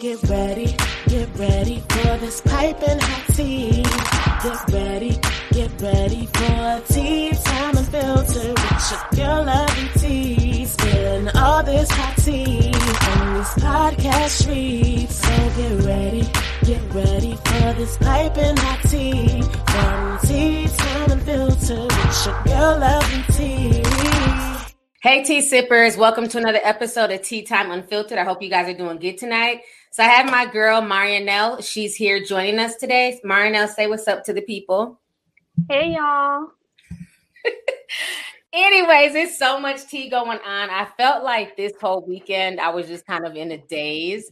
Get ready, get ready for this piping hot tea. Get ready, get ready for tea time and unfiltered with your girl loving tea. Spilling all this hot tea on these podcast streets. So get ready, get ready for this piping hot tea. From tea time unfiltered with your girl loving tea. Hey, tea sippers, welcome to another episode of Tea Time Unfiltered. I hope you guys are doing good tonight. So I have my girl Marianelle. She's here joining us today. Marianelle, say what's up to the people. Hey y'all. Anyways, there's so much tea going on. I felt like this whole weekend I was just kind of in a daze.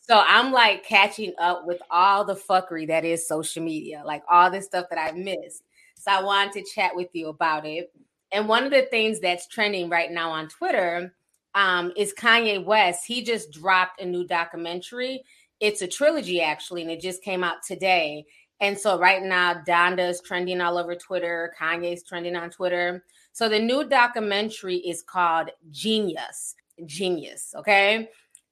So I'm like catching up with all the fuckery that is social media, like all this stuff that I missed. So I wanted to chat with you about it. And one of the things that's trending right now on Twitter um, is Kanye West. He just dropped a new documentary. It's a trilogy, actually, and it just came out today. And so right now, Donda is trending all over Twitter. Kanye's trending on Twitter. So the new documentary is called Genius. Genius, okay?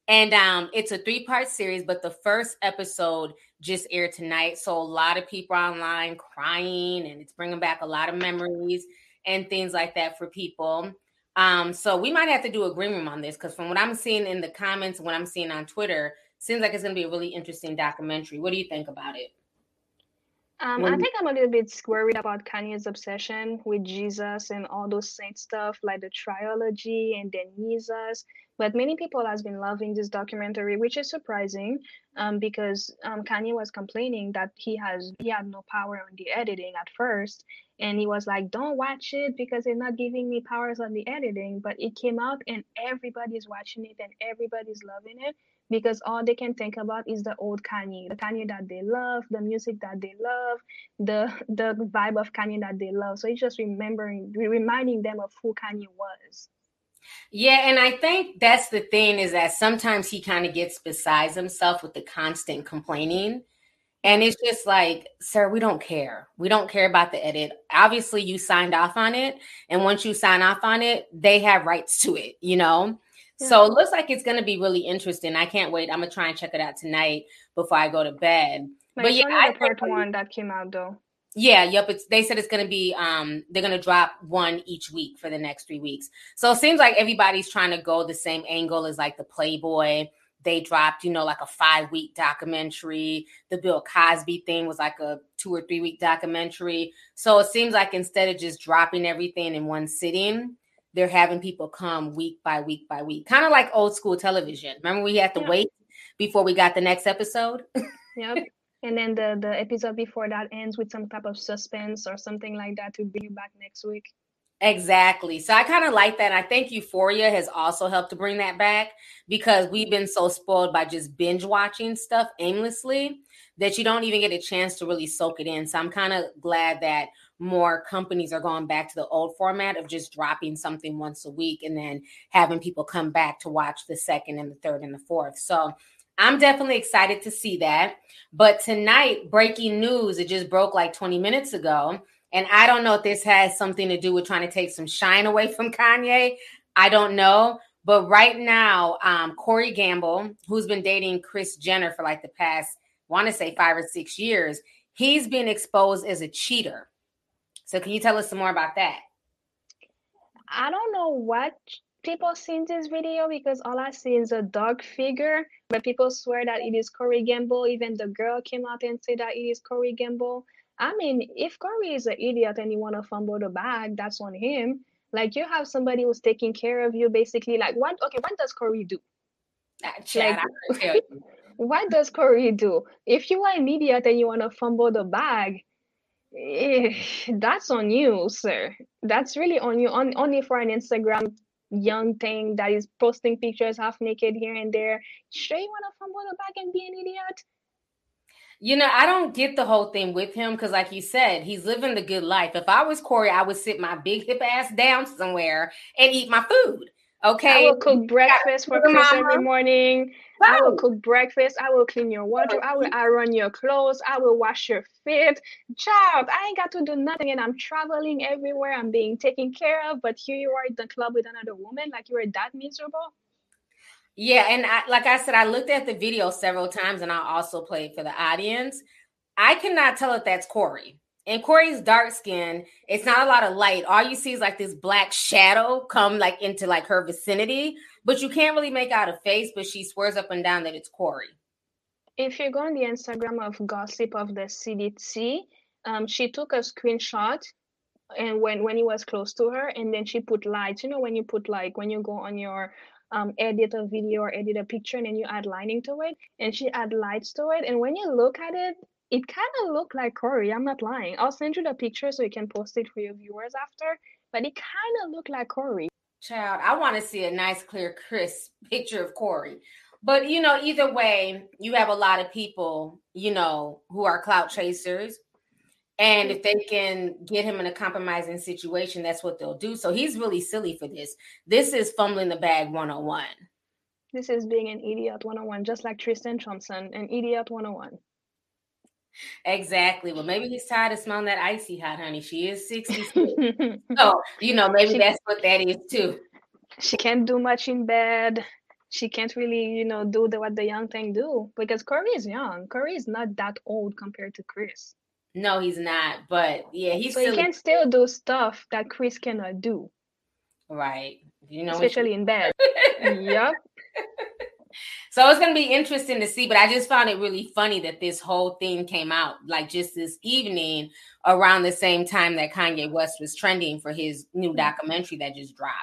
And um, it's a three part series, but the first episode just aired tonight. So a lot of people online crying, and it's bringing back a lot of memories and things like that for people. Um, so we might have to do a green room on this because from what I'm seeing in the comments, what I'm seeing on Twitter, seems like it's going to be a really interesting documentary. What do you think about it? Um, I think I'm a little bit worried about Kanye's obsession with Jesus and all those saint stuff, like the trilogy and then Jesus. But many people has been loving this documentary, which is surprising, um, because um, Kanye was complaining that he has he had no power on the editing at first, and he was like, "Don't watch it because they're not giving me powers on the editing." But it came out, and everybody's watching it, and everybody's loving it because all they can think about is the old Kanye, the Kanye that they love, the music that they love, the the vibe of Kanye that they love. So it's just remembering, reminding them of who Kanye was. Yeah, and I think that's the thing is that sometimes he kind of gets besides himself with the constant complaining. And it's just like, sir, we don't care. We don't care about the edit. Obviously, you signed off on it. And once you sign off on it, they have rights to it, you know? Yeah. So it looks like it's going to be really interesting. I can't wait. I'm going to try and check it out tonight before I go to bed. But yeah, I part one that came out though. Yeah, yep. It's they said it's gonna be um they're gonna drop one each week for the next three weeks. So it seems like everybody's trying to go the same angle as like the Playboy. They dropped, you know, like a five week documentary. The Bill Cosby thing was like a two or three week documentary. So it seems like instead of just dropping everything in one sitting, they're having people come week by week by week, kind of like old school television. Remember, we had to yeah. wait before we got the next episode. yep and then the the episode before that ends with some type of suspense or something like that to bring you back next week exactly so i kind of like that And i think euphoria has also helped to bring that back because we've been so spoiled by just binge watching stuff aimlessly that you don't even get a chance to really soak it in so i'm kind of glad that more companies are going back to the old format of just dropping something once a week and then having people come back to watch the second and the third and the fourth so I'm definitely excited to see that. But tonight, breaking news, it just broke like 20 minutes ago. And I don't know if this has something to do with trying to take some shine away from Kanye. I don't know. But right now, um, Corey Gamble, who's been dating Kris Jenner for like the past, want to say five or six years, he's been exposed as a cheater. So can you tell us some more about that? I don't know what people seen this video because all I see is a dog figure, but people swear that it is Corey Gamble. Even the girl came out and said that it is Corey Gamble. I mean, if Corey is an idiot and you want to fumble the bag, that's on him. Like you have somebody who's taking care of you, basically. Like what? Okay, what does Corey do? Chad, like, what does Corey do? If you are an idiot and you want to fumble the bag, eh, that's on you, sir. That's really on you. On only for an Instagram young thing that is posting pictures half naked here and there. Sure, you want to fumble the bag and be an idiot? You know, I don't get the whole thing with him because, like you said, he's living the good life. If I was Corey, I would sit my big hip ass down somewhere and eat my food. Okay. I will cook breakfast for Kris every morning. I will cook breakfast. I will clean your wardrobe. I will iron your clothes. I will wash your feet. Child, I ain't got to do nothing and I'm traveling everywhere. I'm being taken care of. But here you are at the club with another woman, like you were that miserable. Yeah, and I, like I said, I looked at the video several times and I also played for the audience. I cannot tell if that's Corey. And Corey's dark skin, it's not a lot of light. All you see is like this black shadow come like into like her vicinity, but you can't really make out a face, but she swears up and down that it's Corey. If you go on the Instagram of Gossip of the City, um, she took a screenshot and when when he was close to her, and then she put lights. You know, when you put like when you go on your um, edit a video or edit a picture and then you add lighting to it, and she add lights to it, and when you look at it, it kind of looked like Corey. I'm not lying. I'll send you the picture so you can post it for your viewers after. But it kind of looked like Corey. Child, I want to see a nice, clear, crisp picture of Corey. But you know, either way, you have a lot of people, you know, who are clout chasers. And if they can get him in a compromising situation, that's what they'll do. So he's really silly for this. This is fumbling the bag 101. This is being an idiot 101, just like Tristan Thompson, an idiot 101. Exactly. Well, maybe he's tired of smelling that icy hot, honey. She is 60. so, you know, maybe she, that's what that is too. She can't do much in bed. She can't really, you know, do the, what the young thing do because Corey is young. Corey is not that old compared to Kris. No, he's not. But yeah, he's so he can still do stuff that Kris cannot do. Right. You know, especially in bed. yep. So it's going to be interesting to see, but I just found it really funny that this whole thing came out like just this evening around the same time that Kanye West was trending for his new mm-hmm. documentary that just dropped.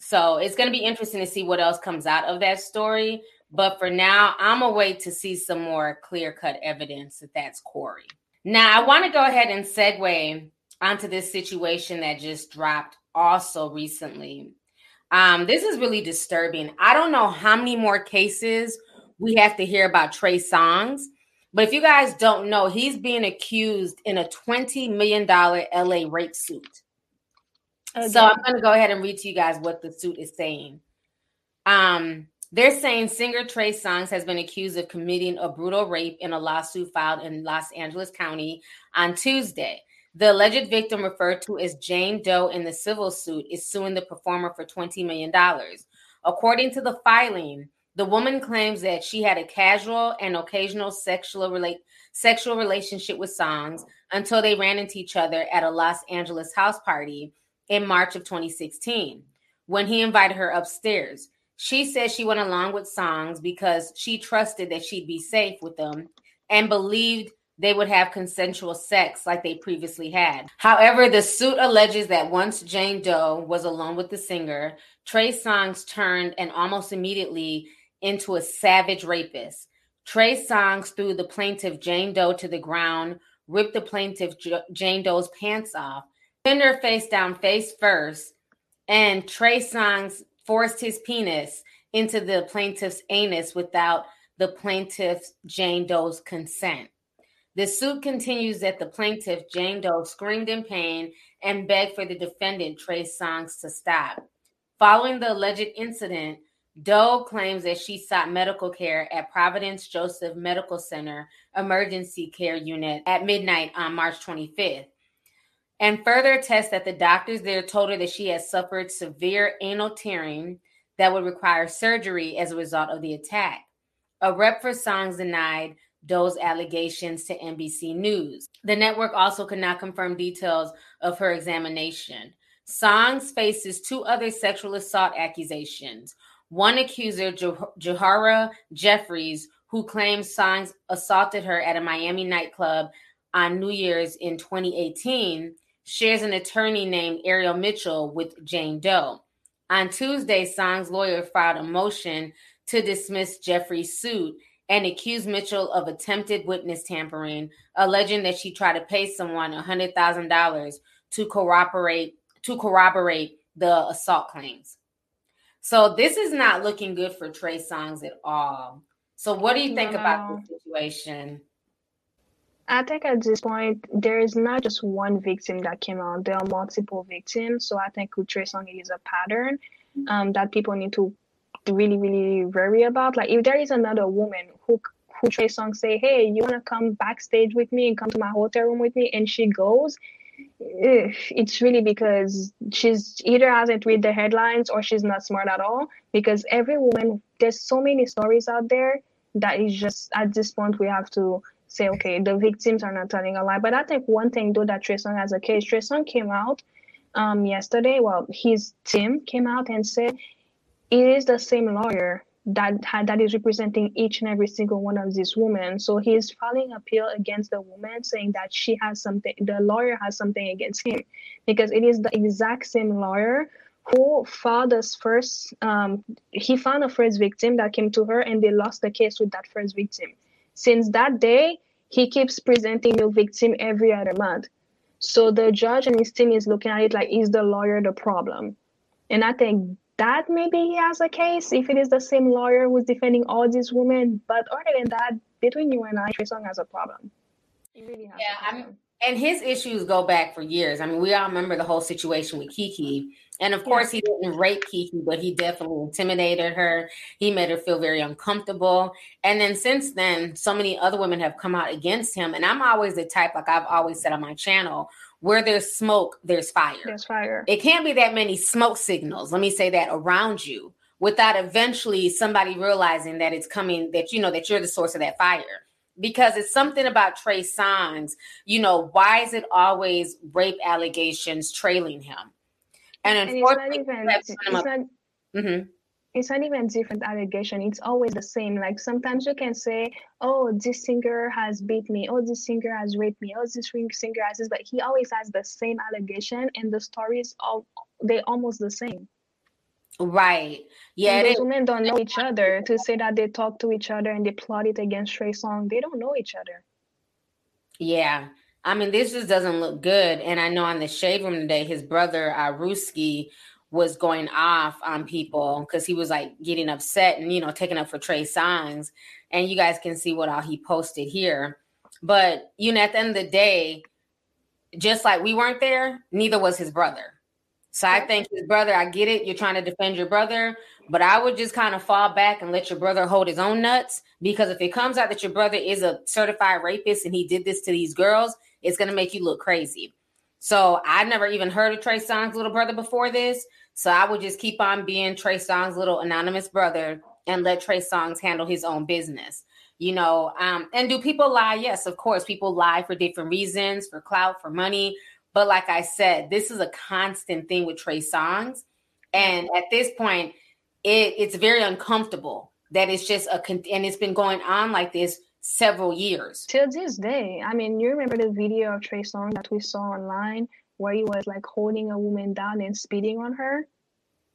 So it's going to be interesting to see what else comes out of that story. But for now, I'm a wait to see some more clear cut evidence that that's Corey. Now, I want to go ahead and segue onto this situation that just dropped also recently um, this is really disturbing. I don't know how many more cases we have to hear about Trey Songz, but if you guys don't know, he's being accused in a $20 million LA rape suit. Okay. So I'm going to go ahead and read to you guys what the suit is saying. Um, they're saying singer Trey Songz has been accused of committing a brutal rape in a lawsuit filed in Los Angeles County on Tuesday. The alleged victim, referred to as Jane Doe in the civil suit, is suing the performer for $20 million. According to the filing, the woman claims that she had a casual and occasional sexual relate sexual relationship with Songz until they ran into each other at a Los Angeles house party in March of 2016 when he invited her upstairs. She says she went along with Songz because she trusted that she'd be safe with them and believed they would have consensual sex like they previously had. However, the suit alleges that once Jane Doe was alone with the singer, Trey Songz turned and almost immediately into a savage rapist. Trey Songz threw the plaintiff Jane Doe to the ground, ripped the plaintiff Jane Doe's pants off, pinned her face down face first, and Trey Songz forced his penis into the plaintiff's anus without the plaintiff Jane Doe's consent. The suit continues that the plaintiff, Jane Doe, screamed in pain and begged for the defendant, Trey Songz, to stop. Following the alleged incident, Doe claims that she sought medical care at Providence Joseph Medical Center Emergency Care Unit at midnight on March 25th, and further attests that the doctors there told her that she had suffered severe anal tearing that would require surgery as a result of the attack. A rep for Songz denied those allegations to NBC News. The network also could not confirm details of her examination. Songz faces two other sexual assault accusations. One accuser, Johara Jeffries, who claims Songz assaulted her at a Miami nightclub on New Year's in 2018, shares an attorney named Ariel Mitchell with Jane Doe. On Tuesday, Songz' lawyer filed a motion to dismiss Jeffries' suit and accused Mitchell of attempted witness tampering, alleging that she tried to pay someone $100,000 to corroborate to corroborate the assault claims. So this is not looking good for Trey Songz at all. So what do you think no. about this situation? I think at this point there is not just one victim that came out. There are multiple victims. So I think it is a pattern um, that people need to really, really worry about. Like if there is another woman who who Songz say, "Hey, you wanna come backstage with me and come to my hotel room with me?" and she goes, it's really because she's either hasn't read the headlines or she's not smart at all. Because every woman, there's so many stories out there that is just at this point we have to say, okay, the victims are not telling a lie. But I think one thing though that Trey Songz has a case, Trey came out um yesterday. Well, his team came out and said it is the same lawyer that that is representing each and every single one of these women. So he's filing appeal against the woman, saying that she has something, the lawyer has something against him, because it is the exact same lawyer who filed this first. Um, he found a first victim that came to her, and they lost the case with that first victim. Since that day, he keeps presenting new victim every other month. So the judge and his team is looking at it like, is the lawyer the problem? And I think that maybe he has a case if it is the same lawyer who's defending all these women. But other than that, between you and I, Trey Songz has a problem. Really yeah, I'm, and his issues go back for years. I mean, we all remember the whole situation with Keke. And of course, he didn't rape Keke, but he definitely intimidated her. He made her feel very uncomfortable. And then since then, so many other women have come out against him. And I'm always the type, like I've always said on my channel, where there's smoke, there's fire. There's fire. It can't be that many smoke signals, let me say that, around you without eventually somebody realizing that it's coming, that you know, that you're the source of that fire. Because it's something about Trey Songz, you know, why is it always rape allegations trailing him? And, and unfortunately, it's not even, it's not, mm-hmm. it's not even different allegation. It's always the same. Like sometimes you can say oh this singer has beat me. Oh this singer has raped me. Oh this singer has this but he always has the same allegation and the stories all they almost the same. Right. Yeah and those women don't know each other. To say that they talk to each other and they plot it against Trey Songz. they don't know each other. Yeah I mean, this just doesn't look good. And I know on the shade room today, his brother, uh, was going off on people because he was like getting upset and you know taking up for Trey Songz. And you guys can see what all he posted here. But you know, at the end of the day, just like we weren't there, neither was his brother. So I think his brother, I get it, you're trying to defend your brother, but I would just kind of fall back and let your brother hold his own nuts because if it comes out that your brother is a certified rapist and he did this to these girls, it's going to make you look crazy. So I never even heard of Trey Songz' little brother before this. So I would just keep on being Trey Songz' little anonymous brother and let Trey Songz handle his own business. You know, um, and do people lie? Yes, of course, people lie for different reasons, for clout, for money. But like I said, this is a constant thing with Trey Songz. And at this point, it, it's very uncomfortable that it's just a and it's been going on like this several years till this day. I mean, you remember the video of Trey Songz that we saw online where he was like holding a woman down and spitting on her.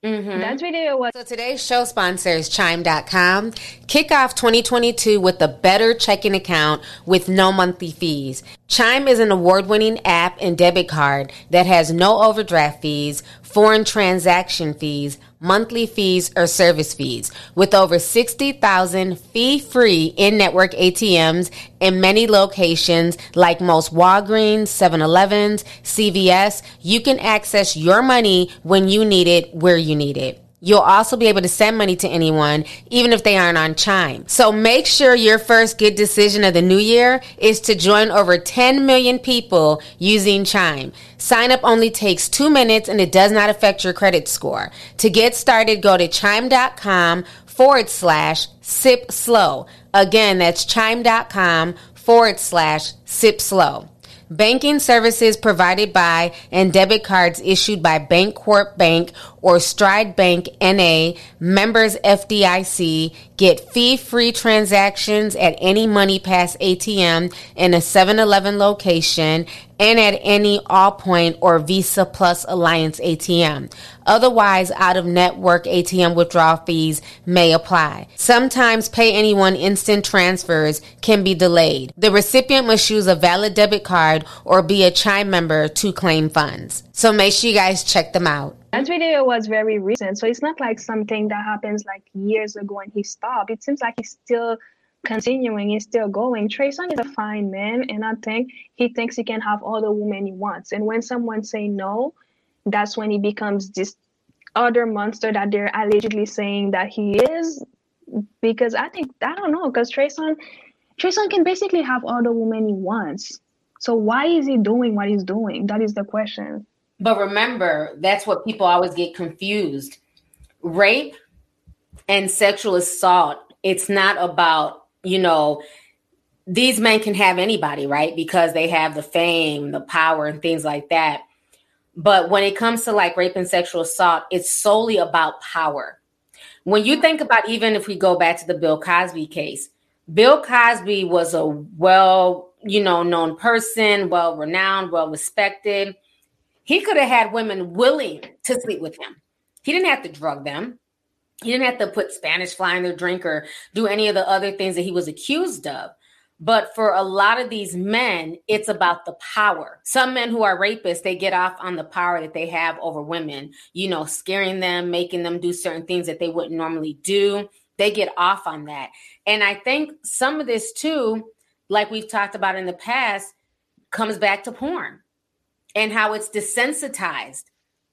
Mm-hmm. That video was. So today's show sponsor is Chime.com. Kick off 2022 with a better checking account with no monthly fees. Chime is an award winning app and debit card that has no overdraft fees, foreign transaction fees, monthly fees, or service fees. With over 60,000 fee free in network ATMs in many locations like most Walgreens, 7 Elevens, CVS, you can access your money when you need it, where you need it. You'll also be able to send money to anyone, even if they aren't on Chime. So make sure your first good decision of the new year is to join over 10 million people using Chime. Sign up only takes two minutes and it does not affect your credit score. To get started, go to chime.com forward slash sip slow. Again, that's chime.com forward slash sip slow. Banking services provided by and debit cards issued by Bancorp Bank or Stride Bank NA, members FDIC, get fee-free transactions at any MoneyPass ATM in a 7-Eleven location and at any Allpoint or Visa Plus Alliance ATM. Otherwise, out of network ATM withdrawal fees may apply. Sometimes pay anyone instant transfers can be delayed. The recipient must use a valid debit card or be a Chime member to claim funds. So make sure you guys check them out. That video was very recent. So it's not like something that happens like years ago and he stopped. It seems like he's still continuing, he's still going. Trey Songz is a fine man, and I think he thinks he can have all the women he wants. And when someone say no, that's when he becomes this other monster that they're allegedly saying that he is. Because I think I don't know, because Trey Songz, Trey Songz can basically have all the women he wants. So why is he doing what he's doing? That is the question. But remember, that's what people always get confused. Rape and sexual assault, it's not about, you know, these men can have anybody, right? Because they have the fame, the power, and things like that. But when it comes to like rape and sexual assault, it's solely about power. When you think about, even if we go back to the Bill Cosby case, Bill Cosby was a well, you know, known person, well renowned, well respected he could have had women willing to sleep with him. He didn't have to drug them. He didn't have to put Spanish fly in their drink or do any of the other things that he was accused of. But for a lot of these men, it's about the power. Some men who are rapists, they get off on the power that they have over women, you know, scaring them, making them do certain things that they wouldn't normally do. They get off on that. And I think some of this too, like we've talked about in the past, comes back to porn and how it's desensitized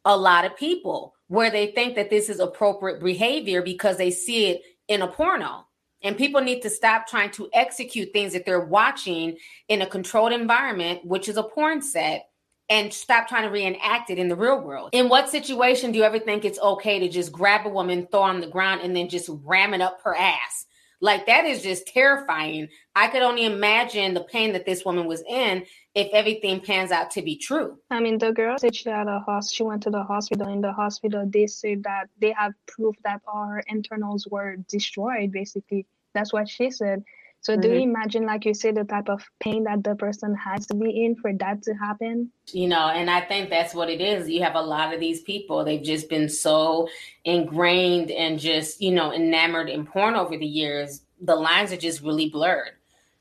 a lot of people where they think that this is appropriate behavior because they see it in a porno. And people need to stop trying to execute things that they're watching in a controlled environment, which is a porn set, and stop trying to reenact it in the real world. In what situation do you ever think it's okay to just grab a woman, throw on the ground, and then just ram it up her ass? Like that is just terrifying. I could only imagine the pain that this woman was in if everything pans out to be true. I mean, the girl said she had a hospital. She went to the hospital. In the hospital, they said that they have proof that all her internals were destroyed. Basically, that's what she said. So, mm-hmm. do you mm-hmm. imagine, like you say, the type of pain that the person has to be in for that to happen? You know, and I think that's what it is. You have a lot of these people, they've just been so ingrained and just, you know, enamored in porn over the years. The lines are just really blurred.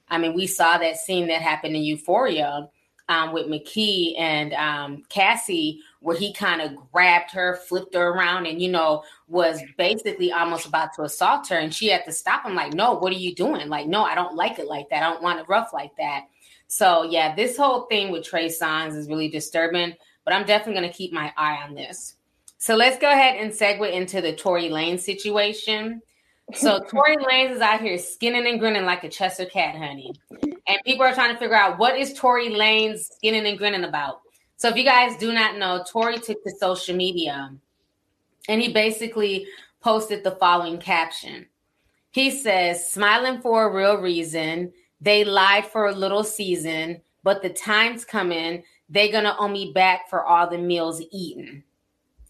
I mean, we saw that scene that happened in Euphoria um, with McKay and um, Cassie, where he kind of grabbed her, flipped her around, and you know was basically almost about to assault her, and she had to stop him. Like, no, what are you doing? Like, no, I don't like it like that. I don't want it rough like that. So yeah, this whole thing with Trey Songz is really disturbing. But I'm definitely going to keep my eye on this. So let's go ahead and segue into the Tory Lanez situation. So Tory Lanez is out here skinning and grinning like a Chester cat, honey. And people are trying to figure out what is Tory Lanez skinning and grinning about. So if you guys do not know, Tory took to social media and he basically posted the following caption. He says, smiling for a real reason. They lied for a little season, but the time's coming. They're gonna owe me back for all the meals eaten.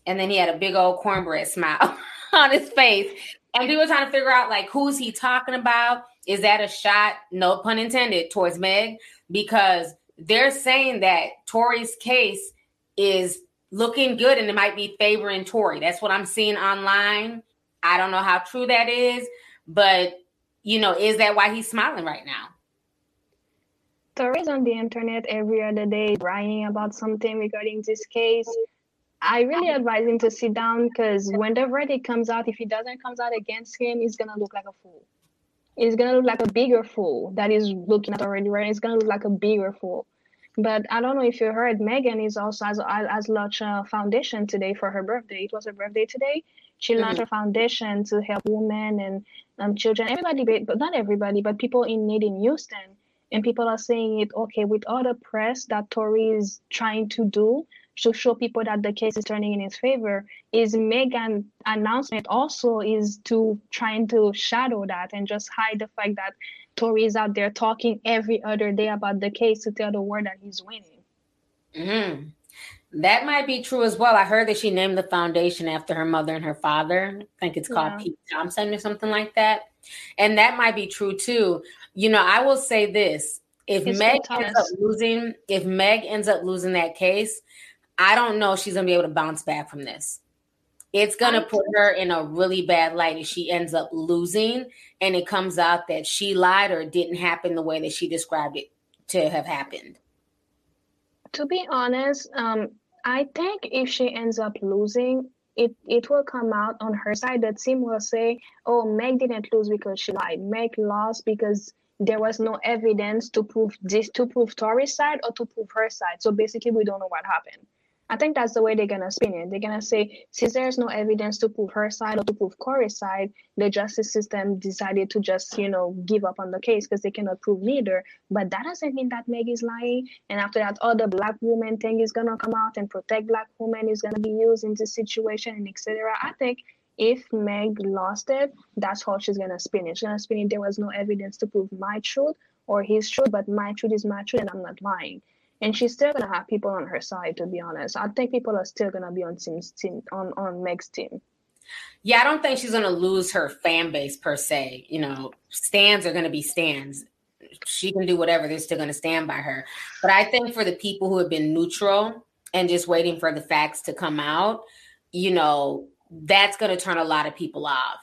And then he had a big old cornbread smile on his face and people trying to figure out like who's he talking about? Is that a shot, no pun intended, towards Meg? Because they're saying that Tory's case is looking good and it might be favoring Tory. That's what I'm seeing online. I don't know how true that is, but you know, is that why he's smiling right now? Tory's on the internet every other day writing about something regarding this case. I really advise him to sit down because when the verdict comes out, if it doesn't comes out against him, he's gonna look like a fool. He's gonna look like a bigger fool that is looking at already right. He's gonna look like a bigger fool. But I don't know if you heard, Megan is also has, has launched a foundation today for her birthday. It was her birthday today. She mm-hmm. launched a foundation to help women and um, children, everybody, but not everybody, but people in need in Houston. And people are saying it, okay, with all the press that Tory is trying to do, to show people that the case is turning in his favor is Megan announcement also is to trying to shadow that and just hide the fact that Tory is out there talking every other day about the case to tell the world that he's winning. Mm-hmm. That might be true as well. I heard that she named the foundation after her mother and her father. I think it's called yeah. Pete Thompson or something like that. And that might be true too. You know, I will say this if it's Meg ends up losing, if Meg ends up losing that case, I don't know if she's gonna be able to bounce back from this. It's gonna put her in a really bad light if she ends up losing and it comes out that she lied or didn't happen the way that she described it to have happened. To be honest, um, I think if she ends up losing, it it will come out on her side. that team will say, "Oh, Meg didn't lose because she lied. Meg lost because there was no evidence to prove this to prove Tory's side or to prove her side. So basically, we don't know what happened." I think that's the way they're gonna spin it. They're gonna say, since there's no evidence to prove her side or to prove Corey's side, the justice system decided to just, you know, give up on the case because they cannot prove neither. But that doesn't mean that Meg is lying. And after that, all the black woman thing is gonna come out and protect black women is gonna be used in this situation and etc. I think if Meg lost it, that's how she's gonna spin it. She's gonna spin it. There was no evidence to prove my truth or his truth, but my truth is my truth, and I'm not lying and she's still gonna have people on her side. To be honest, I think people are still gonna be on team's team on on Meg's team. Yeah, I don't think she's gonna lose her fan base per se. You know, stands are gonna be stands. She can do whatever; they're still gonna stand by her. But I think for the people who have been neutral and just waiting for the facts to come out, you know, that's gonna turn a lot of people off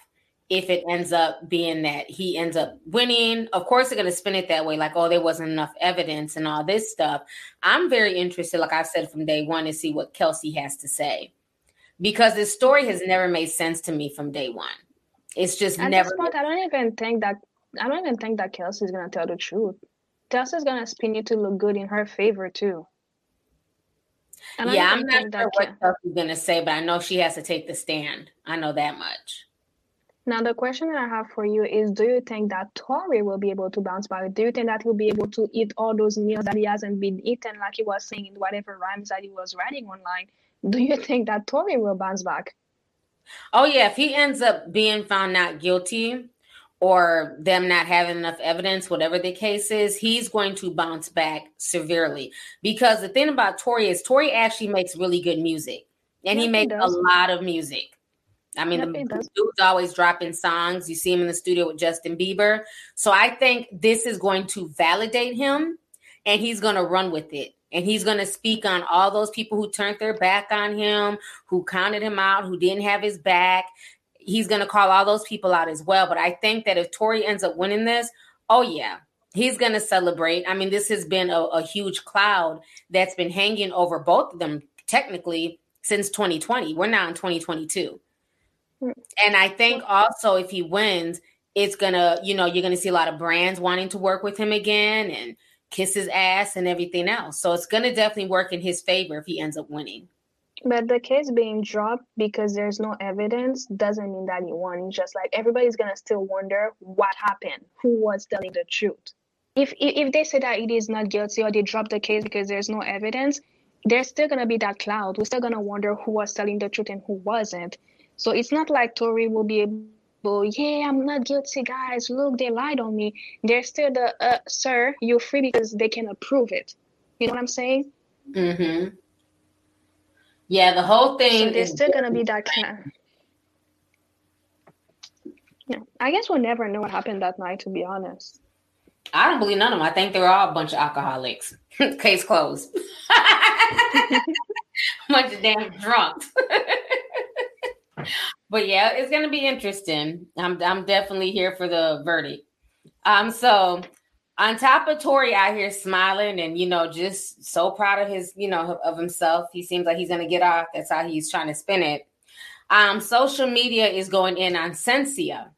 if it ends up being that he ends up winning. Of course, they're going to spin it that way, like, oh, there wasn't enough evidence and all this stuff. I'm very interested, like I said from day one, to see what Kelsey has to say because this story has never made sense to me from day one. It's just At never. This point, I don't even think that I don't even think that Kelsey's going to tell the truth. Kelsey's going to spin it to look good in her favor too. Yeah, I'm not sure what Kelsey's going to say, but I know she has to take the stand. I know that much. Now, the question that I have for you is Do you think that Tory will be able to bounce back? Do you think that he'll be able to eat all those meals that he hasn't been eaten, like he was saying in whatever rhymes that he was writing online? Do you think that Tory will bounce back? Oh, yeah. If he ends up being found not guilty or them not having enough evidence, whatever the case is, he's going to bounce back severely. Because the thing about Tory is, Tory actually makes really good music and he makes he a lot of music. I mean, yep, the dude's always dropping songs. You see him in the studio with Justin Bieber. So I think this is going to validate him and he's going to run with it. And he's going to speak on all those people who turned their back on him, who counted him out, who didn't have his back. He's going to call all those people out as well. But I think that if Tory ends up winning this, oh, yeah, he's going to celebrate. I mean, this has been a, a huge cloud that's been hanging over both of them technically since 2020. We're now in 2022. Mm. And I think also if he wins, it's gonna, you know, you're gonna see a lot of brands wanting to work with him again and kiss his ass and everything else. So it's gonna definitely work in his favor if he ends up winning. But the case being dropped because there's no evidence doesn't mean that he won. Just like everybody's gonna still wonder what happened, who was telling the truth. If if they say that it is not guilty or they drop the case because there's no evidence, there's still gonna be that cloud. We're still gonna wonder who was telling the truth and who wasn't. So it's not like Tory will be able, yeah, I'm not guilty, guys. Look, they lied on me. They're still the, uh, sir, you're free because they can approve it. You know what I'm saying? Mm-hmm. Yeah, the whole thing. So there's still gonna be that kind. Yeah, I guess we'll never know what happened that night. To be honest, I don't believe none of them. I think they're all a bunch of alcoholics. Case closed. bunch of damn drunks but yeah, it's gonna be interesting. I'm I'm definitely here for the verdict. Um, so on top of Tory out here smiling and you know just so proud of his you know of himself. He seems like he's gonna get off. That's how he's trying to spin it. Um, social media is going in on Shenseea.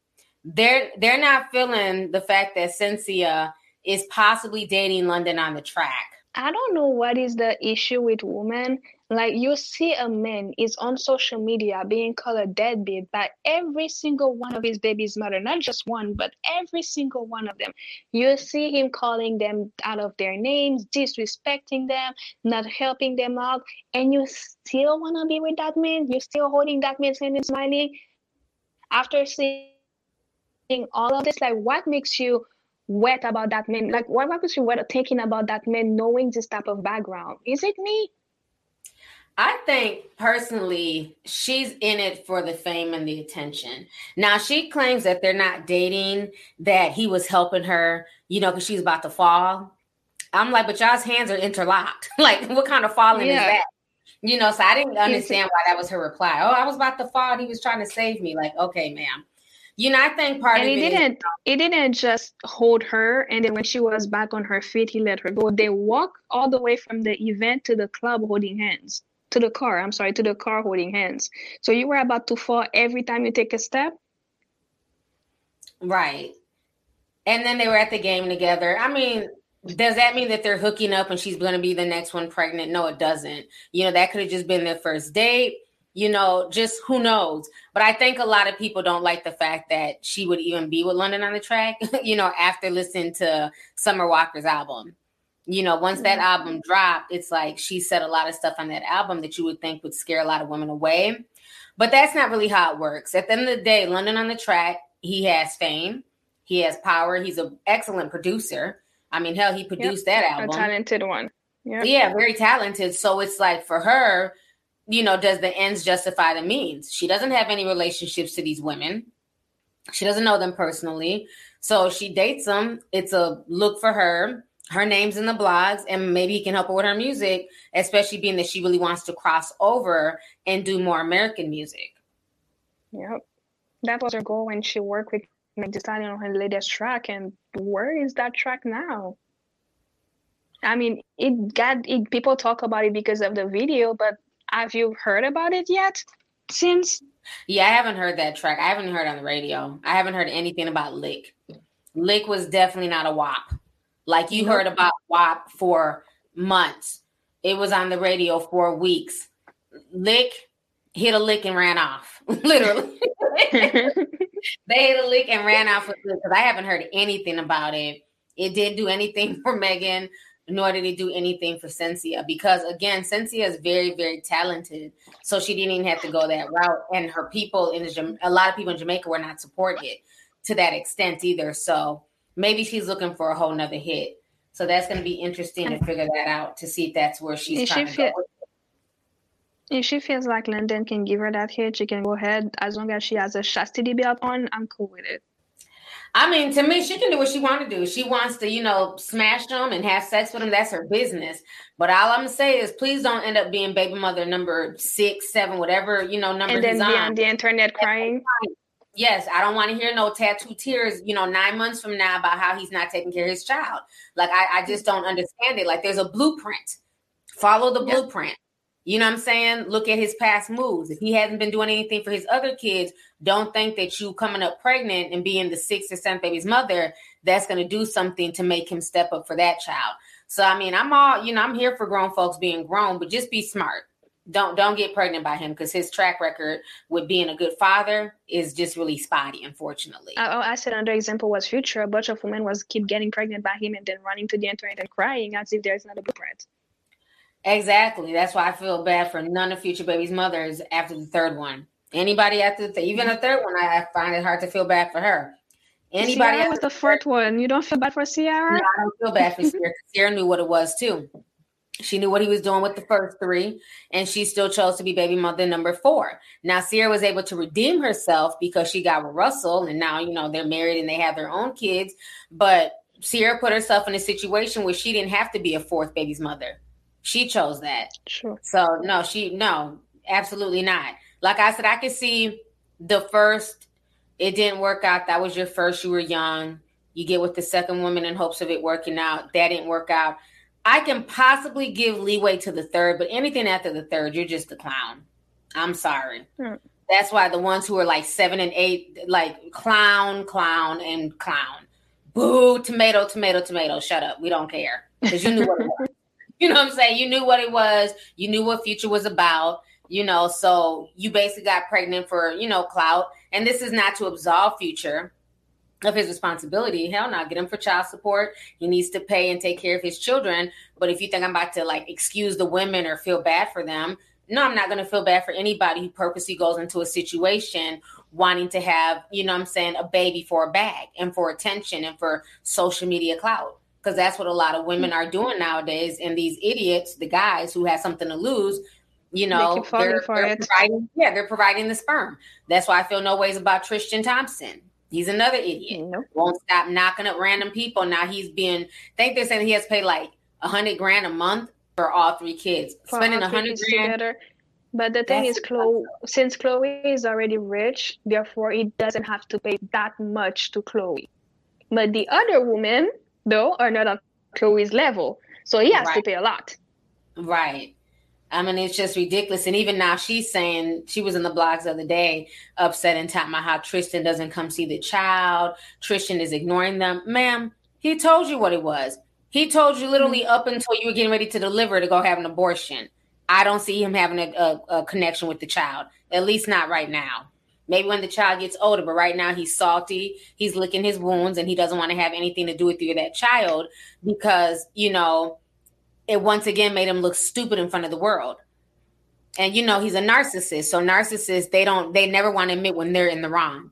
They're they're not feeling the fact that Shenseea is possibly dating London on the track. I don't know what is the issue with women. Like you see a man is on social media being called a deadbeat by every single one of his baby's mother, not just one, but every single one of them. You see him calling them out of their names, disrespecting them, not helping them out, and you still wanna be with that man. You're still holding that man's hand and smiling. After seeing all of this, like what makes you wet about that man? Like what makes you wet thinking about that man knowing this type of background? Is it me? I think personally, she's in it for the fame and the attention. Now, she claims that they're not dating, that he was helping her, you know, because she's about to fall. I'm like, but y'all's hands are interlocked. like, what kind of falling yeah. is that? You know, so I didn't understand why that was her reply. Oh, I was about to fall. He was trying to save me. Like, okay, ma'am. You know, I think part and of it He didn't. Is- it didn't just hold her, and then when she was back on her feet, he let her go. They walked all the way from the event to the club holding hands. To the car. I'm sorry, to the car holding hands. So you were about to fall every time you take a step. Right. And then they were at the game together. I mean, does that mean that they're hooking up and she's going to be the next one pregnant? No, it doesn't. You know, that could have just been their first date. You know, just who knows? But I think a lot of people don't like the fact that she would even be with London on the track, you know, after listening to Summer Walker's album. You know, once that mm-hmm. album dropped, it's like she said a lot of stuff on that album that you would think would scare a lot of women away. But that's not really how it works. At the end of the day, London on the track, he has fame, he has power, he's an excellent producer I mean, hell, he produced yep. that album. A talented one. Yep. Yeah, very talented. So it's like for her, you know, does the ends justify the means? She doesn't have any relationships to these women. She doesn't know them personally. So she dates them. It's a look for her. Her name's in the blogs, and maybe he can help her with her music, especially being that she really wants to cross over and do more American music. Yep. That was her goal when she worked with deciding on her latest track and where is that track now? I mean it got it, people talk about it because of the video but have you heard about it yet since? Yeah i haven't heard that track. I haven't heard on the radio. I haven't heard anything about lick. Lick was definitely not a WAP like you heard about WAP for months it was on the radio for weeks lick hit a lick and ran off literally they hit a lick and ran off because I haven't heard anything about it. It didn't do anything for Megan, nor did it do anything for Shenseea because again, Shenseea is very, very talented. So she didn't even have to go that route. And her people in the, a lot of people in Jamaica were not supported to that extent either. So maybe she's looking for a whole nother hit. So that's going to be interesting to figure that out to see if that's where she's trying she to go. If she feels like London can give her that hit, she can go ahead. As long as she has a chastity belt on, I'm cool with it. I mean, to me, she can do what she wants to do. She wants to, you know, smash them and have sex with them. That's her business. But all I'm gonna say is, please don't end up being baby mother number six, seven, whatever you know number. And then be on. on the internet crying. Yes, I don't want to hear no tattoo tears. You know, nine months from now about how he's not taking care of his child. Like I, I just don't understand it. Like there's a blueprint. Follow the blueprint. You know what I'm saying? Look at his past moves. If he hasn't been doing anything for his other kids, don't think that you coming up pregnant and being the sixth or seventh baby's mother, that's going to do something to make him step up for that child. So I mean, I'm all, you know, I'm here for grown folks being grown, but just be smart. Don't don't get pregnant by him because his track record with being a good father is just really spotty, unfortunately. I, oh, I said another example was Future. A bunch of women was keep getting pregnant by him and then running to the internet and crying as if there's not a blueprint. Exactly. That's why I feel bad for none of Future Baby's mothers after the third one. Anybody after the th- even the third one, I, I, find it hard to feel bad for her. Anybody Ciara was the fourth one. You don't feel bad for Ciara? No, I don't feel bad for Ciara. Ciara knew what it was too. She knew what he was doing with the first three, and she still chose to be baby mother number four. Now, Ciara was able to redeem herself because she got with Russell, and now you know they're married and they have their own kids. But Ciara put herself in a situation where she didn't have to be a fourth baby's mother. She chose that. Sure. So no, she no, absolutely not. Like I said, I could see the first it didn't work out. That was your first. You were young. You get with the second woman in hopes of it working out. That didn't work out. I can possibly give leeway to the third, but anything after the third, you're just a clown. I'm sorry. Hmm. That's why the ones who are like seven and eight, like clown, clown, and clown. Boo, tomato, tomato, tomato. Shut up. We don't care. Because you knew what it was. You know what I'm saying? You knew what it was. You knew what future was about. You know, so you basically got pregnant for you know clout. And this is not to absolve future of his responsibility. Hell no, get him for child support. He needs to pay and take care of his children. But if you think I'm about to like excuse the women or feel bad for them, no, I'm not going to feel bad for anybody who purposely goes into a situation wanting to have, you know I'm saying, a baby for a bag and for attention and for social media clout because that's what a lot of women are doing nowadays. And these idiots, the guys who have something to lose, you know, they are they're providing, yeah, they're providing the sperm. That's why I feel no ways about Tristan Thompson. He's another idiot. Nope. Won't stop knocking up random people. Now he's being, I think they're saying he has paid like a hundred grand a month for all three kids. For Spending a hundred grand. Together. But the thing is, Khloe, since Khloe is already rich, therefore he doesn't have to pay that much to Khloe. But the other woman, though, are not on Khloe's level. So he has right. to pay a lot. Right. I mean, it's just ridiculous. And even now, she's saying she was in the blogs the other day, upset and talking about how Tristan doesn't come see the child. Tristan is ignoring them. Ma'am, he told you what it was. He told you literally mm-hmm. up until you were getting ready to deliver to go have an abortion. I don't see him having a, a, a connection with the child, at least not right now. Maybe when the child gets older, but right now he's salty. He's licking his wounds and he doesn't want to have anything to do with you or that child because, you know, it once again made him look stupid in front of the world. And you know, he's a narcissist. So narcissists, they don't they never want to admit when they're in the wrong.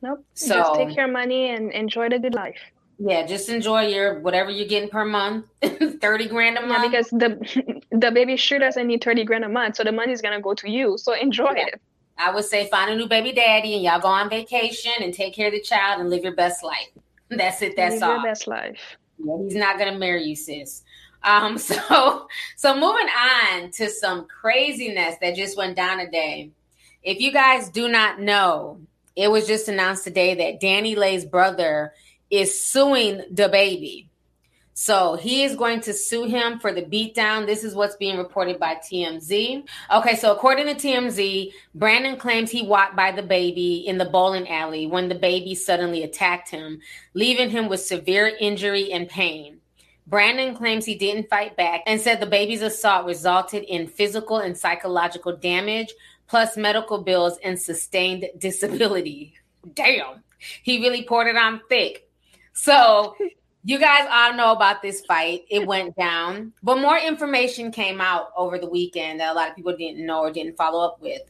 Nope. So just take your money and enjoy the good life. Yeah, just enjoy your whatever you're getting per month, thirty grand a month. Yeah, because the the baby sure doesn't need thirty grand a month, so the money's gonna go to you. So enjoy yeah. it. I would say find a new baby daddy and y'all go on vacation and take care of the child and live your best life. That's it. That's live all. Your best life. Yeah, he's not gonna marry you, sis. Um, so so moving on to some craziness that just went down today. If you guys do not know, it was just announced today that DaniLeigh's brother is suing DaBaby. So he is going to sue him for the beatdown. This is what's being reported by TMZ. Okay, so according to TMZ, Brandon claims he walked by DaBaby in the bowling alley when DaBaby suddenly attacked him, leaving him with severe injury and pain. Brandon claims he didn't fight back and said DaBaby's assault resulted in physical and psychological damage, plus medical bills and sustained disability. Damn, he really poured it on thick. So, you guys all know about this fight. It went down, but more information came out over the weekend that a lot of people didn't know or didn't follow up with.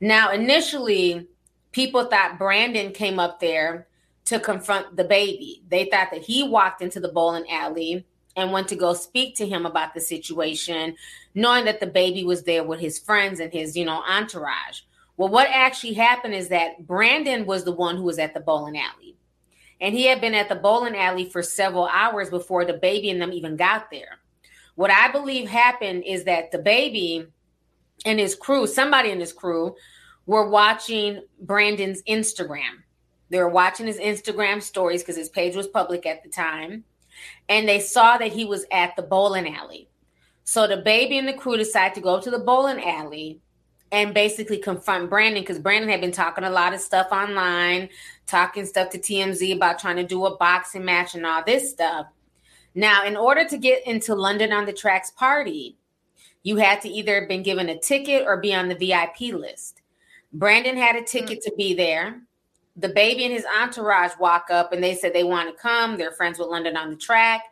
Now, initially, people thought Brandon came up there to confront DaBaby. They thought that he walked into the bowling alley and went to go speak to him about the situation, knowing that DaBaby was there with his friends and his, you know, entourage. Well, what actually happened is that Brandon was the one who was at the bowling alley. And he had been at the bowling alley for several hours before DaBaby and them even got there. What I believe happened is that DaBaby and his crew, somebody in his crew, were watching Brandon's Instagram. They were watching his Instagram stories because his page was public at the time and they saw that he was at the bowling alley. So DaBaby and the crew decided to go to the bowling alley and basically confront Brandon because Brandon had been talking a lot of stuff online, talking stuff to TMZ about trying to do a boxing match and all this stuff. Now, in order to get into London On Da Track's party, you had to either have been given a ticket or be on the VIP list. Brandon had a ticket mm. to be there DaBaby and his entourage walk up and they said they want to come. They're friends with London On Da Track.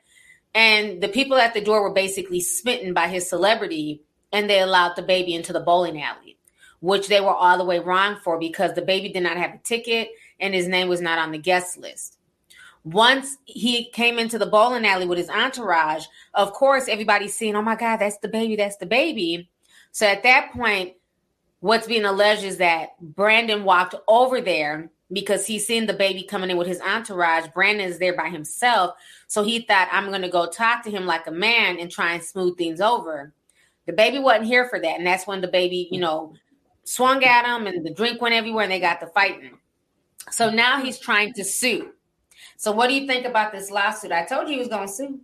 And the people at the door were basically smitten by his celebrity and they allowed DaBaby into the bowling alley, which they were all the way wrong for because DaBaby did not have a ticket and his name was not on the guest list. Once he came into the bowling alley with his entourage, of course, everybody's seeing, oh my God, that's DaBaby, that's DaBaby. So at that point, what's being alleged is that Brandon walked over there because he's seen baby coming in with his entourage. Brandon is there by himself. So he thought, I'm going to go talk to him like a man and try and smooth things over. DaBaby wasn't here for that. And that's when DaBaby, you know, swung at him and the drink went everywhere and they got to fighting. So now he's trying to sue. So what do you think about this lawsuit? I told you he was going to sue.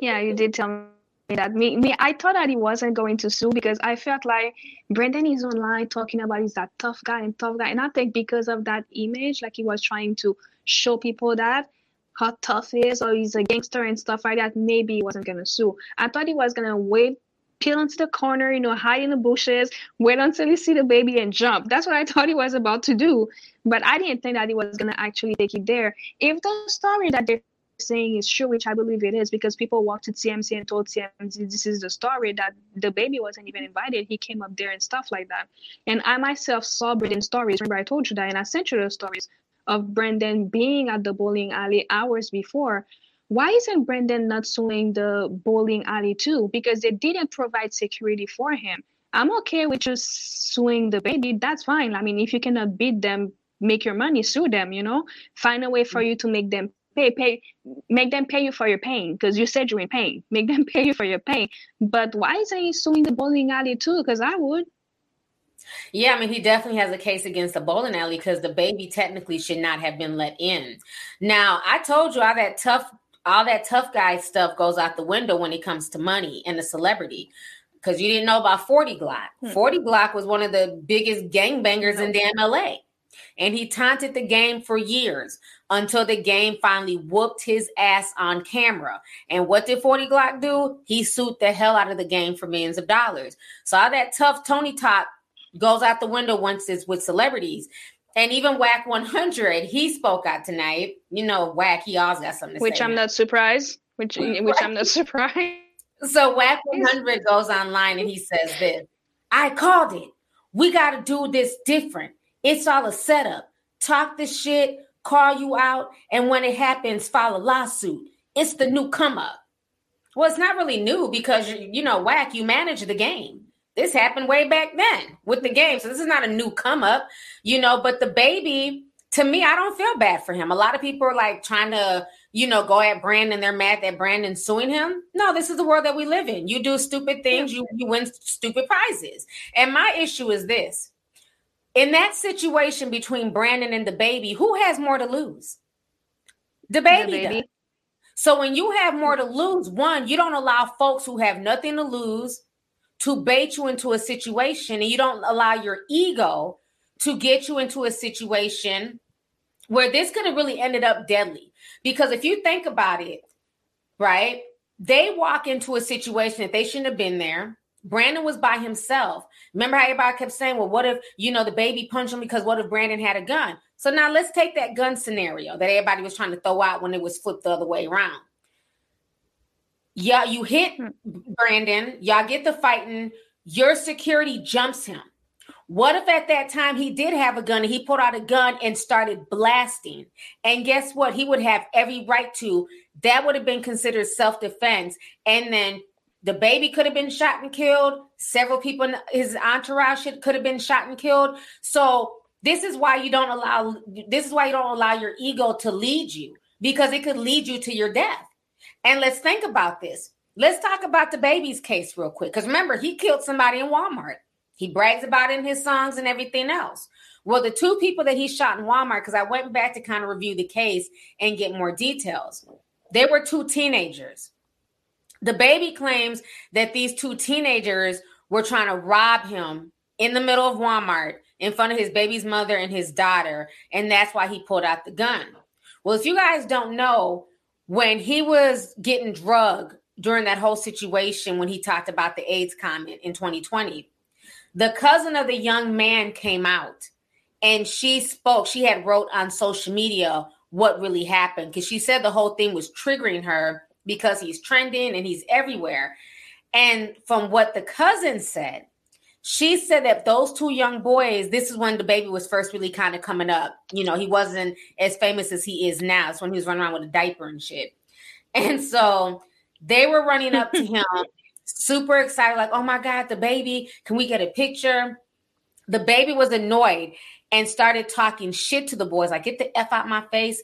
yeah, you did tell me that me, me I thought that he wasn't going to sue because I felt like Brandon is online talking about he's that tough guy and tough guy. And I think because of that image, like he was trying to show people that how tough he is or he's a gangster and stuff like that, maybe he wasn't gonna sue. I thought he was gonna wait, peel into the corner, you know, hide in the bushes, wait until he see DaBaby and jump. That's what I thought he was about to do. But I didn't think that he was gonna actually take it there. If the story that they saying is true, which I believe it is, because people walked to TMZ and told TMZ this is the story that DaBaby wasn't even invited. He came up there and stuff like that. And I myself saw Brendan stories. Remember, I told you that, and I sent you those stories of Brendan being at the bowling alley hours before. Why isn't Brendan not suing the bowling alley too? Because they didn't provide security for him. I'm okay with just suing DaBaby. That's fine. I mean, if you cannot beat them, make your money, sue them, you know, find a way for mm. you to make them pay pay make them pay you for your pain because you said you're in pain make them pay you for your pain but why isn't he suing the bowling alley too because i would yeah, I mean, he definitely has a case against the bowling alley because DaBaby technically should not have been let in. Now, I told you all that tough, all that tough guy stuff goes out the window when it comes to money and the celebrity. because you didn't know about 40 Glock. Hmm. 40 Glock was one of the biggest gangbangers in damn LA. And he taunted the game for years until the game finally whooped his ass on camera. And what did 40 Glock do? He sued the hell out of the game for millions of dollars. So all that tough Tony talk goes out the window once it's with celebrities. And even Wack 100, he spoke out tonight. You know, Wack, he always got something to which say. Which I'm not surprised. Which which I'm not surprised. So Wack 100 goes online and he says this I called it. We got to do this different. It's all a setup. Talk the shit, call you out, and when it happens, file a lawsuit. It's the new come up. Well, it's not really new because you know, whack, you manage the game. This happened way back then with the game. So this is not a new come up, you know, but DaBaby, to me, I don't feel bad for him. A lot of people are like trying to you know, go at Brandon. They're mad that Brandon suing him. No, this is the world that we live in. You do stupid things, you, you win stupid prizes. And my issue is this in that situation between Brandon and DaBaby, who has more to lose? DaBaby. The baby. So when you have more to lose, one, you don't allow folks who have nothing to lose to bait you into a situation, and you don't allow your ego to get you into a situation where this could have really ended up deadly. Because if you think about it, right, they walk into a situation that they shouldn't have been there. Brandon was by himself. Remember how everybody kept saying, well, what if, you know, DaBaby punched him because what if Brandon had a gun? So now let's take that gun scenario that everybody was trying to throw out when it was flipped the other way around. Yeah, you hit hmm. Brandon, y'all get the fighting, your security jumps him. What if at that time he did have a gun and he pulled out a gun and started blasting? And guess what? He would have every right to. That would have been considered self defense. And then DaBaby could have been shot and killed. Several people in his entourage could have been shot and killed. So this is why you don't allow this is why you don't allow your ego to lead you because it could lead you to your death. And let's think about this. Let's talk about DaBaby's case real quick. Because remember, he killed somebody in Walmart. He brags about it in his songs and everything else. Well, the two people that he shot in Walmart, because I went back to kind of review the case and get more details, they were two teenagers. DaBaby claims that these two teenagers were trying to rob him in the middle of Walmart in front of his baby's mother and his daughter. And that's why he pulled out the gun. Well, if you guys don't know, when he was getting drugged during that whole situation, when he talked about the AIDS comment in 2020, the cousin of the young man came out and she spoke. She had wrote on social media what really happened because she said the whole thing was triggering her because he's trending and he's everywhere. And from what the cousin said, she said that those two young boys, this is when DaBaby was first really kind of coming up. You know, he wasn't as famous as he is now. It's when he was running around with a diaper and shit. And so they were running up to him super excited, like, oh my God, DaBaby, can we get a picture? DaBaby was annoyed and started talking shit to the boys, like, get the F out my face.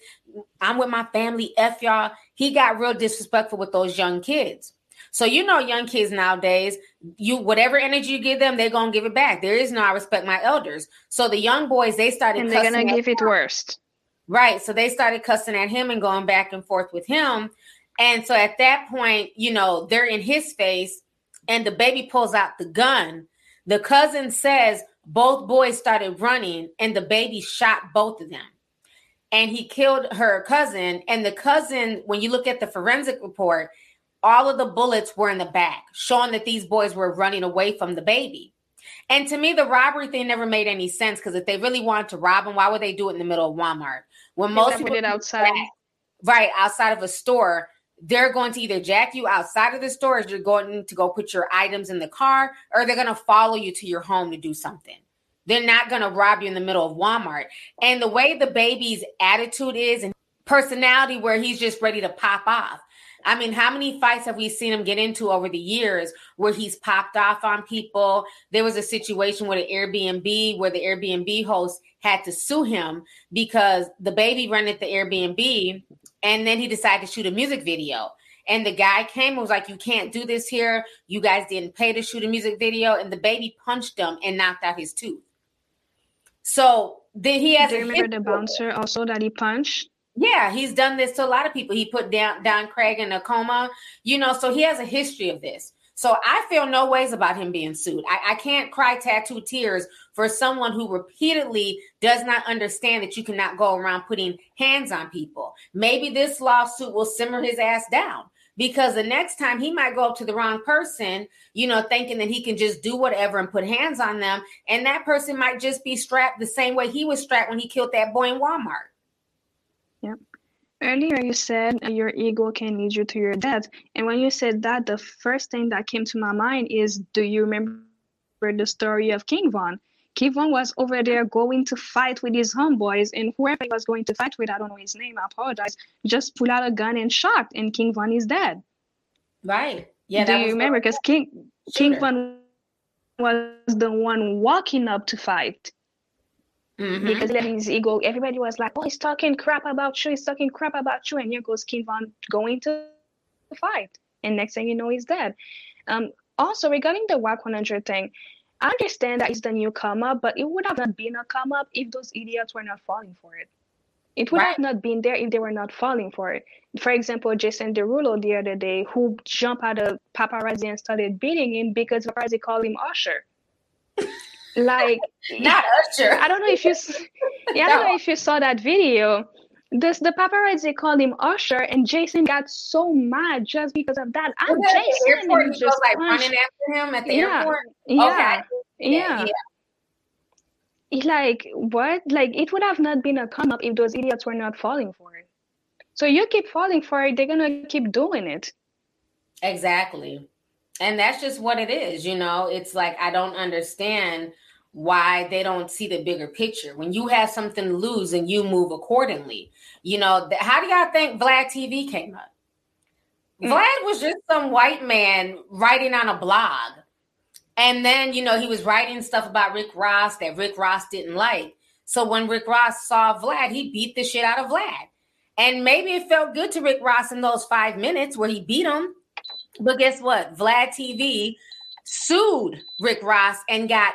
I'm with my family, F y'all. He got real disrespectful with those young kids. So you know, young kids nowadays, you whatever energy you give them, they're gonna give it back. There is no I respect my elders. So the young boys, they started and they're gonna give it worst. Right. So they started cussing at him and going back and forth with him. And so at that point, you know, they're in his face and DaBaby pulls out the gun. The cousin says both boys started running and DaBaby shot both of them. And he killed her cousin. And the cousin, when you look at the forensic report, all of the bullets were in the back, showing that these boys were running away from DaBaby. And to me, the robbery thing never made any sense because if they really wanted to rob him, why would they do it in the middle of Walmart? When most people it outside, back, right outside of a store, they're going to either jack you outside of the store as you're going to go put your items in the car, or they're going to follow you to your home to do something. They're not going to rob you in the middle of Walmart. And the way DaBaby's attitude is and personality, where he's just ready to pop off. I mean, how many fights have we seen him get into over the years where he's popped off on people? There was a situation with an Airbnb where the Airbnb host had to sue him because DaBaby rented the Airbnb and then he decided to shoot a music video. And the guy came and was like, You can't do this here. You guys didn't pay to shoot a music video. And DaBaby punched him and knocked out his tooth. So then he has. Do you remember the bouncer also that he punched? Yeah, he's done this to a lot of people. He put down Don Craig in a coma, you know, so he has a history of this. So I feel no ways about him being sued. I, I can't cry tattoo tears for someone who repeatedly does not understand that you cannot go around putting hands on people. Maybe this lawsuit will simmer his ass down because the next time he might go up to the wrong person, you know, thinking that he can just do whatever and put hands on them. And that person might just be strapped the same way he was strapped when he killed that boy in Walmart. Yep. Earlier, you said your ego can lead you to your death. And when you said that, the first thing that came to my mind is do you remember the story of King Von? King Von was over there going to fight with his homeboys, and whoever he was going to fight with, I don't know his name, I apologize, just pulled out a gun and shot, and King Von is dead. Right. Yeah. Do you remember? Because King King Von was the one walking up to fight. Mm-hmm. Because then his ego, everybody was like, "Oh, he's talking crap about you. He's talking crap about you." And here goes King Von going to fight, and next thing you know, he's dead. Um, also, regarding the Wack 100 thing, I understand that it's the new come up, but it would have not been a come up if those idiots were not falling for it. It would right. have not been there if they were not falling for it. For example, Jason Derulo the other day, who jumped out of paparazzi and started beating him because paparazzi called him Usher. like not Usher. I don't know if you, yeah, I don't know if you saw that video. This the paparazzi called him Usher, and Jason got so mad just because of that. I'm Jason. The airport, he was like running after him at the yeah. airport. Yeah, okay. yeah. yeah. Like what? Like it would have not been a come up if those idiots were not falling for it. So you keep falling for it, they're gonna keep doing it. Exactly, and that's just what it is. You know, it's like I don't understand why they don't see the bigger picture. When you have something to lose and you move accordingly, you know, how do y'all think Vlad TV came up? Mm. Vlad was just some white man writing on a blog. And then, you know, he was writing stuff about Rick Ross that Rick Ross didn't like. So when Rick Ross saw Vlad, he beat the shit out of Vlad. And maybe it felt good to Rick Ross in those five minutes where he beat him. But guess what? Vlad TV sued Rick Ross and got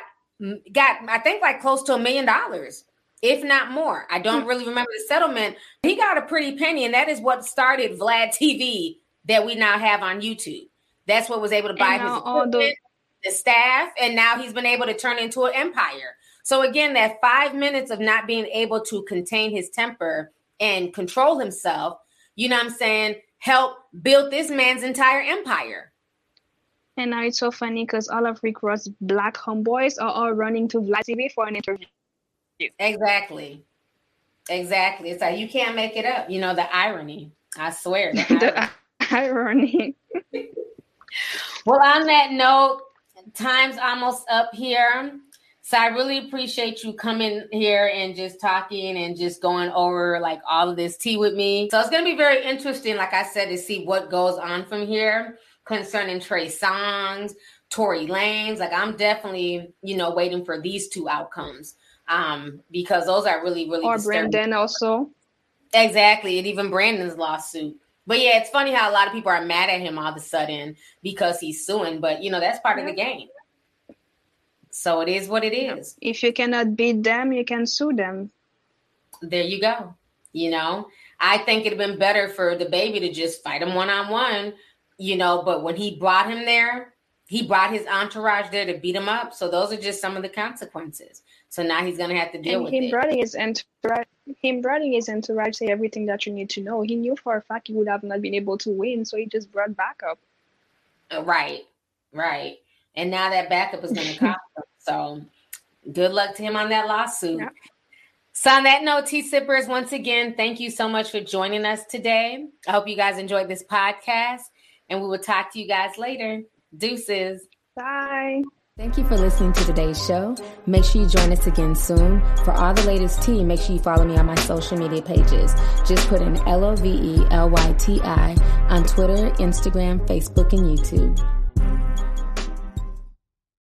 got I think like close to a million dollars, if not more. I don't hmm. really remember the settlement. He got a pretty penny, and that is what started Vlad TV that we now have on YouTube. That's what was able to buy his equipment, the-, the staff, and now he's been able to turn into an empire. So again, that five minutes of not being able to contain his temper and control himself, you know what I'm saying, help build this man's entire empire. And now it's so funny because all of Rick Ross' black homeboys are all running to Vlad TV for an interview. Exactly. Exactly. It's like you can't make it up. You know, the irony. I swear. The irony. irony. well, on that note, time's almost up here. So I really appreciate you coming here and just talking and just going over like all of this tea with me. So it's going to be very interesting, like I said, to see what goes on from here concerning Trey Songz, Tory Lanez. Like I'm definitely, you know, waiting for these two outcomes. Um, because those are really, really or disturbing. Brandon also. Exactly. And even Brandon's lawsuit. But yeah, it's funny how a lot of people are mad at him all of a sudden because he's suing. But you know, that's part of the game. So it is what it is. If you cannot beat them, you can sue them. There you go. You know, I think it'd been better for DaBaby to just fight him one on one you know, but when he brought him there, he brought his entourage there to beat him up. So those are just some of the consequences. So now he's gonna have to deal and with him it. Bringing his entourage, him bringing his entourage say everything that you need to know. He knew for a fact he would have not been able to win, so he just brought backup. Uh, right, right. And now that backup is gonna cost him. So good luck to him on that lawsuit. Yeah. So, on that note, tea sippers, once again, thank you so much for joining us today. I hope you guys enjoyed this podcast and we will talk to you guys later. Deuces. Bye. Thank you for listening to today's show. Make sure you join us again soon. For all the latest tea, make sure you follow me on my social media pages. Just put in L O V E L Y T I on Twitter, Instagram, Facebook, and YouTube.